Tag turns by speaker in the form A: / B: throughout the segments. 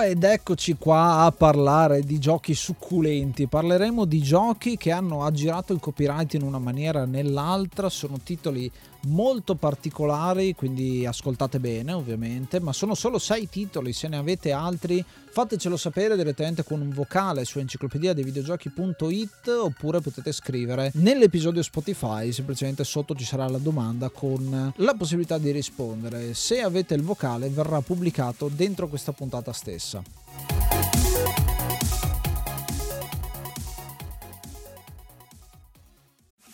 A: ed eccoci qua a parlare di giochi succulenti. Parleremo di giochi che hanno aggirato il copyright in una maniera o nell'altra. Sono titoli molto particolari, quindi ascoltate bene ovviamente, ma sono solo 6 titoli, se ne avete altri fatecelo sapere direttamente con un vocale su enciclopedia dei videogiochi.it oppure potete scrivere nell'episodio Spotify, semplicemente sotto ci sarà la domanda con la possibilità di rispondere. Se avete il vocale verrà pubblicato dentro questa puntata stessa.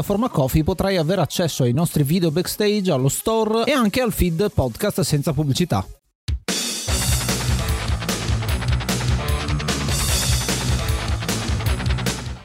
A: piattaforma Coffee potrai avere accesso ai nostri video backstage, allo store e anche al feed podcast senza pubblicità.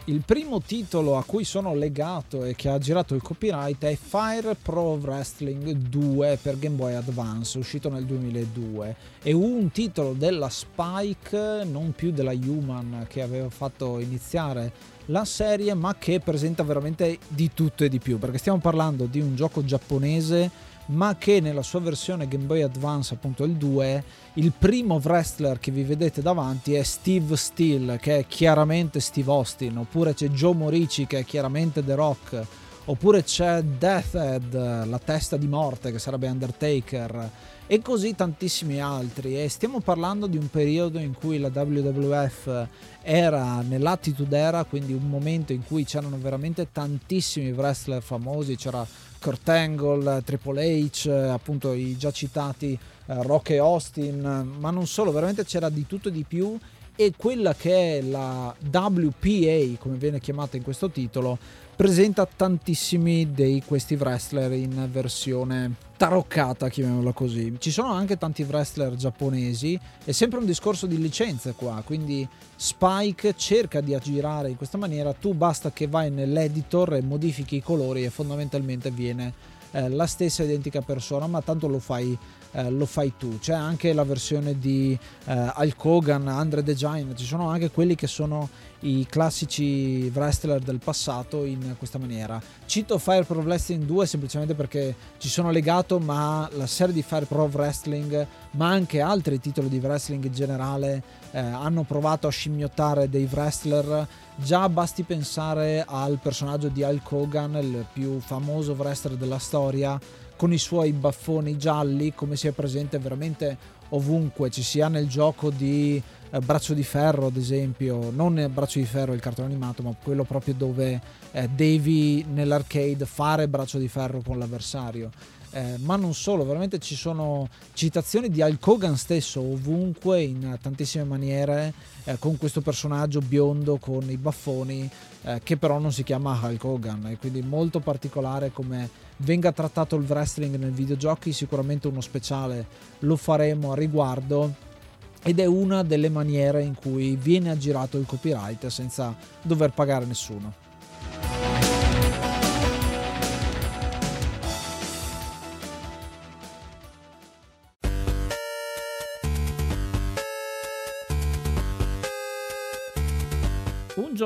A: Il primo titolo a cui sono legato e che ha girato il copyright è Fire Pro Wrestling 2 per Game Boy Advance, uscito nel 2002. È un titolo della Spike, non più della Human che aveva fatto iniziare la serie, ma che presenta veramente di tutto e di più, perché stiamo parlando di un gioco giapponese ma che nella sua versione Game Boy Advance, appunto il 2, il primo wrestler che vi vedete davanti è Steve Steele, che è chiaramente Steve Austin, oppure c'è Joe Morici, che è chiaramente The Rock, oppure c'è Deathhead, la testa di morte, che sarebbe Undertaker, e così tantissimi altri. E stiamo parlando di un periodo in cui la WWF era nell'attitude era, quindi un momento in cui c'erano veramente tantissimi wrestler famosi, c'era Kurt Angle, Triple H, appunto i già citati eh, Rock e Austin, ma non solo, veramente c'era di tutto e di più e quella che è la WPA, come viene chiamata in questo titolo, presenta tantissimi di questi wrestler in versione taroccata, chiamiamola così. Ci sono anche tanti wrestler giapponesi, è sempre un discorso di licenze qua, quindi Spike cerca di aggirare in questa maniera, tu basta che vai nell'editor e modifichi i colori e fondamentalmente viene eh, la stessa identica persona, ma tanto lo fai eh, lo fai tu. C'è anche la versione di eh, Hulk Hogan, Andre the Giant, ci sono anche quelli che sono i classici wrestler del passato in questa maniera. Cito Fire Pro Wrestling 2 semplicemente perché ci sono legato, ma la serie di Fire Pro Wrestling, ma anche altri titoli di wrestling in generale, eh, hanno provato a scimmiottare dei wrestler. Già basti pensare al personaggio di Hulk Hogan, il più famoso wrestler della storia, con i suoi baffoni gialli, come si è presente veramente ovunque, ci sia nel gioco di eh, Braccio di Ferro, ad esempio, non Braccio di Ferro il cartone animato, ma quello proprio dove eh, devi nell'arcade fare Braccio di Ferro con l'avversario. Eh, ma non solo, veramente ci sono citazioni di Hulk Hogan stesso ovunque in tantissime maniere eh, con questo personaggio biondo con i baffoni eh, che però non si chiama Hulk Hogan e quindi molto particolare come venga trattato il wrestling nel videogiochi, sicuramente uno speciale lo faremo a riguardo ed è una delle maniere in cui viene aggirato il copyright senza dover pagare nessuno.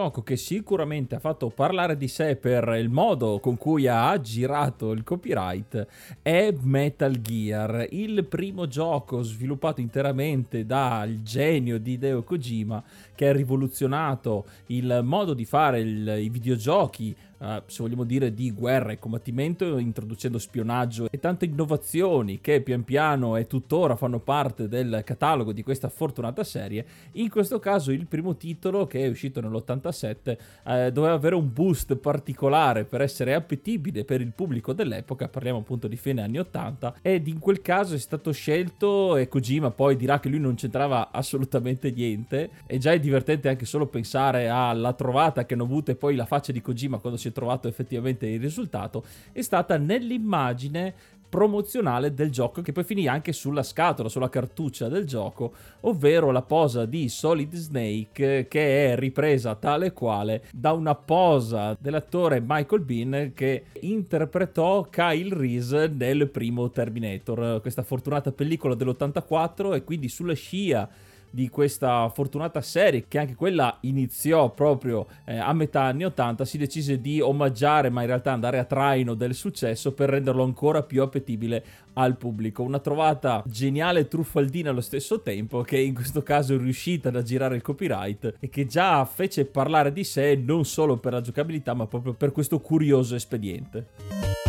B: Gioco che sicuramente ha fatto parlare di sé per il modo con cui ha girato il copyright è Metal Gear, il primo gioco sviluppato interamente dal genio di Hideo Kojima che ha rivoluzionato il modo di fare il, i videogiochi Uh, se vogliamo dire, di guerra e combattimento, introducendo spionaggio e tante innovazioni che pian piano e tuttora fanno parte del catalogo di questa fortunata serie. In questo caso il primo titolo, che è uscito nell'87, uh, doveva avere un boost particolare per essere appetibile per il pubblico dell'epoca, parliamo appunto di fine anni 80, ed in quel caso è stato scelto e Kojima poi dirà che lui non c'entrava assolutamente niente, e già è divertente anche solo pensare alla trovata che hanno avuto e poi la faccia di Kojima quando si è trovato effettivamente il risultato, è stata nell'immagine promozionale del gioco che poi finì anche sulla scatola, sulla cartuccia del gioco, ovvero la posa di Solid Snake che è ripresa tale quale da una posa dell'attore Michael Bean che interpretò Kyle Reese nel primo Terminator, questa fortunata pellicola dell'84 e quindi sulla scia di questa fortunata serie che anche quella iniziò proprio eh, a metà anni 80 si decise di omaggiare ma in realtà andare a traino del successo per renderlo ancora più appetibile al pubblico. Una trovata geniale e truffaldina allo stesso tempo che in questo caso è riuscita ad aggirare il copyright e che già fece parlare di sé non solo per la giocabilità ma proprio per questo curioso espediente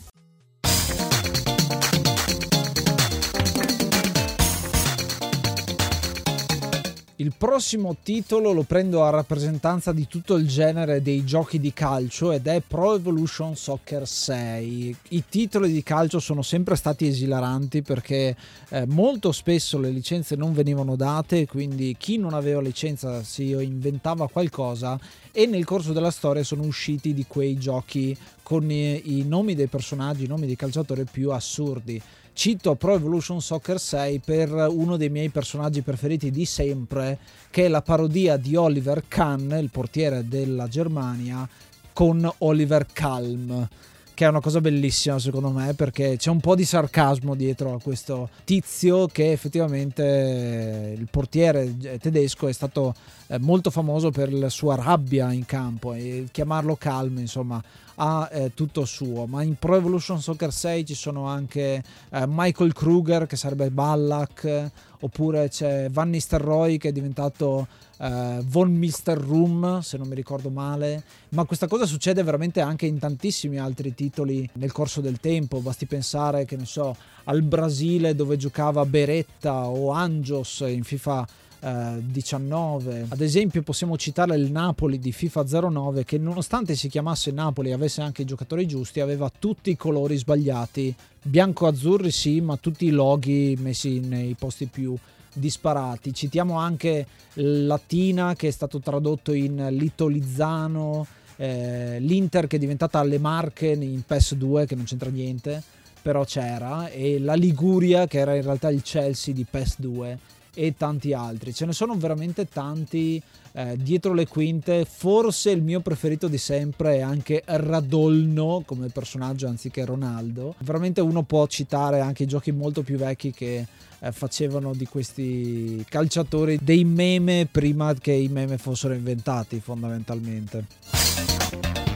A: Il prossimo titolo lo prendo a rappresentanza di tutto il genere dei giochi di calcio ed è Pro Evolution Soccer 6. I titoli di calcio sono sempre stati esilaranti perché eh, molto spesso le licenze non venivano date, quindi chi non aveva licenza si inventava qualcosa e nel corso della storia sono usciti di quei giochi con i, i nomi dei personaggi, i nomi dei calciatori più assurdi. Cito Pro Evolution Soccer 6 per uno dei miei personaggi preferiti di sempre, che è la parodia di Oliver Kahn, il portiere della Germania, con Oliver Kalm che è una cosa bellissima secondo me perché c'è un po' di sarcasmo dietro a questo tizio che effettivamente il portiere tedesco è stato eh, molto famoso per la sua rabbia in campo e chiamarlo calmo insomma ha eh, tutto suo ma in Pro Evolution Soccer 6 ci sono anche eh, Michael Kruger che sarebbe Ballack oppure c'è Van Nistelrooy che è diventato uh, Von Mister Room, se non mi ricordo male, ma questa cosa succede veramente anche in tantissimi altri titoli nel corso del tempo, basti pensare che ne so, al Brasile dove giocava Beretta o Anjos in FIFA 19. Eh, Ad esempio possiamo citare il Napoli di FIFA 09 che nonostante si chiamasse Napoli e avesse anche i giocatori giusti aveva tutti i colori sbagliati, bianco-azzurri sì, ma tutti i loghi messi nei posti più disparati. Citiamo anche Latina che è stato tradotto in Litolizzano, eh, l'Inter che è diventata alle Marche in PES 2 che non c'entra niente, però c'era, e la Liguria che era in realtà il Chelsea di PES 2 e tanti altri. Ce ne sono veramente tanti eh, dietro le quinte. Forse il mio preferito di sempre è anche Radolno come personaggio anziché Ronaldo. Veramente uno può citare anche i giochi molto più vecchi che eh, facevano di questi calciatori dei meme prima che i meme fossero inventati fondamentalmente.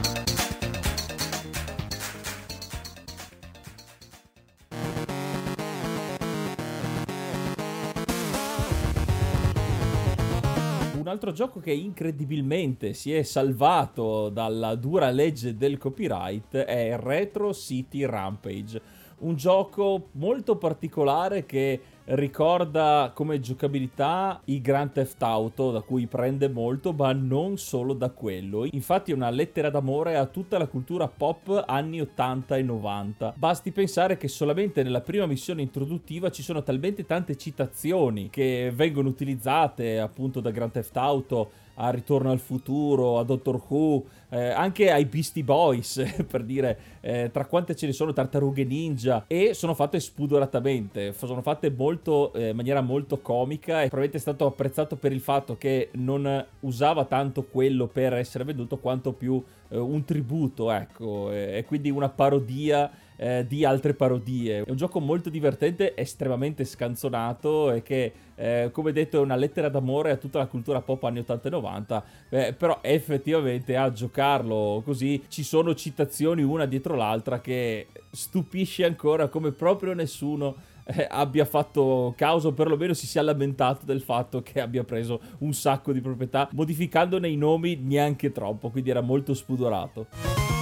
B: Un altro gioco che incredibilmente si è salvato dalla dura legge del copyright è Retro City Rampage, un gioco molto particolare che ricorda come giocabilità i Grand Theft Auto da cui prende molto ma non solo da quello. Infatti è una lettera d'amore a tutta la cultura pop anni 80 e 90 basti pensare che solamente nella prima missione introduttiva ci sono talmente tante citazioni che vengono utilizzate appunto da Grand Theft Auto a Ritorno al futuro, a Doctor Who, eh, anche ai Beastie Boys, per dire eh, tra quante ce ne sono, Tartarughe Ninja, e sono fatte spudoratamente, sono fatte molto, eh, in maniera molto comica e probabilmente è stato apprezzato per il fatto che non usava tanto quello per essere venduto quanto più eh, un tributo, ecco, e quindi una parodia eh, di altre parodie. È un gioco molto divertente, estremamente scanzonato e che, eh, come detto, è una lettera d'amore a tutta la cultura pop anni 80 e 90. Eh, però effettivamente a giocarlo così ci sono citazioni una dietro l'altra che stupisce ancora come proprio nessuno eh, abbia fatto causa o perlomeno si sia lamentato del fatto che abbia preso un sacco di proprietà modificandone i nomi neanche troppo, quindi era molto spudorato.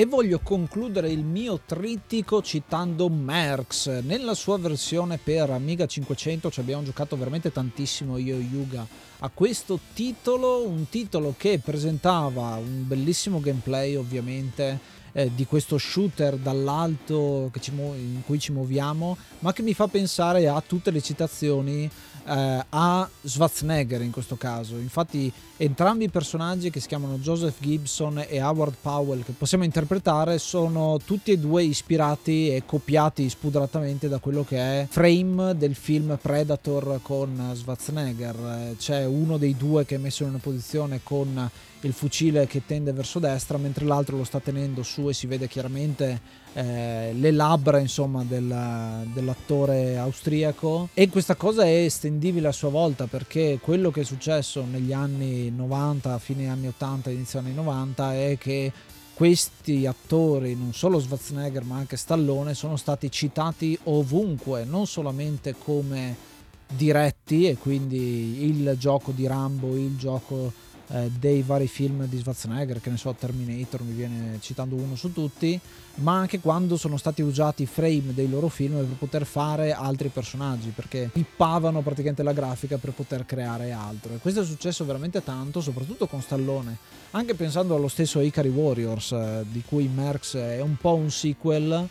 A: E voglio concludere il mio trittico citando Merx. Nella sua versione per Amiga 500 ci abbiamo giocato veramente tantissimo io e Yuga a questo titolo, un titolo che presentava un bellissimo gameplay ovviamente eh, di questo shooter dall'alto ci, in cui ci muoviamo, ma che mi fa pensare a tutte le citazioni eh, a Schwarzenegger in questo caso. Infatti entrambi i personaggi che si chiamano Joseph Gibson e Howard Powell che possiamo interpretare sono tutti e due ispirati e copiati spudoratamente da quello che è frame del film Predator con Schwarzenegger. C'è uno dei due che è messo in una posizione con il fucile che tende verso destra mentre l'altro lo sta tenendo su e si vede chiaramente eh, le labbra insomma del, dell'attore austriaco. E questa cosa è estendibile a sua volta perché quello che è successo negli anni 90 fine anni 80 inizio anni 90 è che questi attori, non solo Schwarzenegger ma anche Stallone, sono stati citati ovunque, non solamente come diretti e quindi il gioco di Rambo, il gioco eh, dei vari film di Schwarzenegger, che ne so, Terminator mi viene citando uno su tutti, ma anche quando sono stati usati frame dei loro film per poter fare altri personaggi, perché pippavano praticamente la grafica per poter creare altro. E questo è successo veramente tanto, soprattutto con Stallone, anche pensando allo stesso Ikari Warriors, eh, di cui Merx è un po' un sequel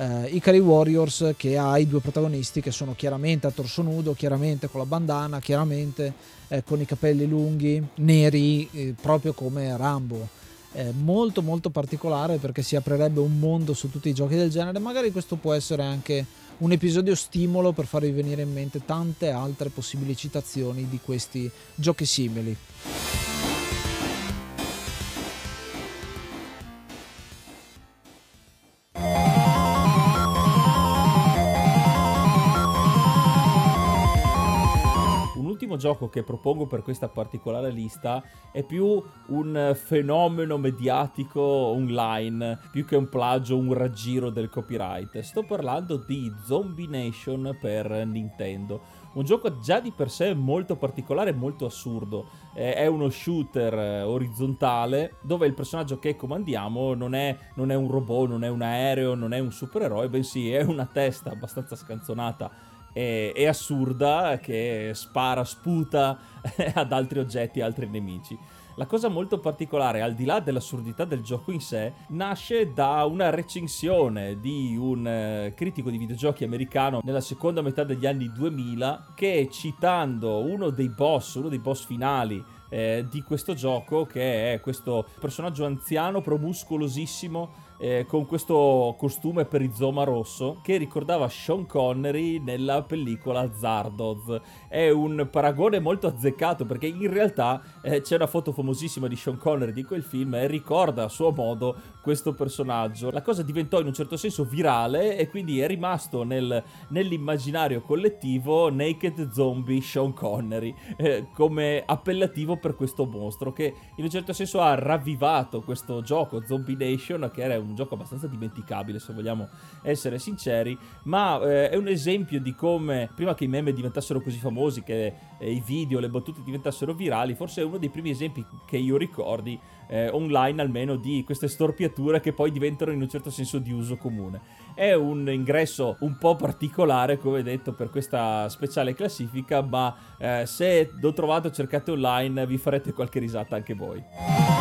A: eh, Ikari Warriors che ha i due protagonisti che sono chiaramente a torso nudo, chiaramente con la bandana, chiaramente eh, con i capelli lunghi, neri, eh, proprio come Rambo. È molto molto particolare perché si aprirebbe un mondo su tutti i giochi del genere, magari questo può essere anche un episodio stimolo per farvi venire in mente tante altre possibili citazioni di questi giochi simili.
B: Gioco che propongo per questa particolare lista è più un fenomeno mediatico online, più che un plagio, un raggiro del copyright. Sto parlando di Zombie Nation per Nintendo. Un gioco già di per sé molto particolare e molto assurdo. È uno shooter eh, orizzontale dove il personaggio che comandiamo non è, non è un robot, non è un aereo, non è un supereroe, bensì è una testa abbastanza scanzonata e, e assurda che spara, sputa ad altri oggetti, altri nemici. La cosa molto particolare, al di là dell'assurdità del gioco in sé, nasce da una recensione di un eh, critico di videogiochi americano nella seconda metà degli anni 2000 che citando uno dei boss, uno dei boss finali eh, di questo gioco, che è questo personaggio anziano, promuscolosissimo, eh, con questo costume per rizoma rosso che ricordava Sean Connery nella pellicola Zardoz. È un paragone molto azzeccato perché in realtà eh, c'è una foto famosissima di Sean Connery di quel film e ricorda a suo modo questo personaggio. La cosa diventò in un certo senso virale e quindi è rimasto nel, nell'immaginario collettivo Naked Zombie Sean Connery eh, come appellativo per questo mostro che in un certo senso ha ravvivato questo gioco Zombie Nation che era un un gioco abbastanza dimenticabile se vogliamo essere sinceri, ma eh, è un esempio di come prima che i meme diventassero così famosi, che eh, i video, le battute diventassero virali, forse è uno dei primi esempi che io ricordi eh, online almeno di queste storpiature che poi diventano in un certo senso di uso comune. È un ingresso un po' particolare, come detto, per questa speciale classifica, ma eh, se lo trovate cercate online vi farete qualche risata anche voi.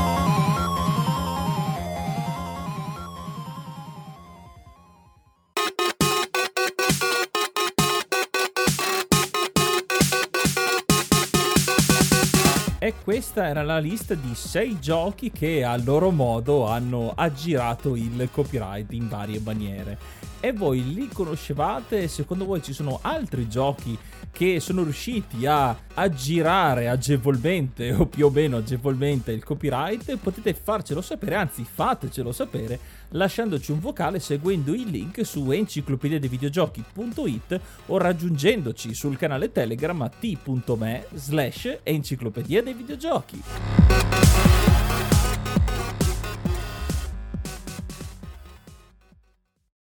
B: E questa era la lista di 6 giochi che a loro modo hanno aggirato il copyright in varie maniere. E voi li conoscevate? Secondo voi ci sono altri giochi che sono riusciti a aggirare agevolmente o più o meno agevolmente il copyright? Potete farcelo sapere, anzi fatecelo sapere lasciandoci un vocale seguendo il link su enciclopediadevideogiochi.it o raggiungendoci sul canale Telegram a t.me slash enciclopedia dei videogiochi.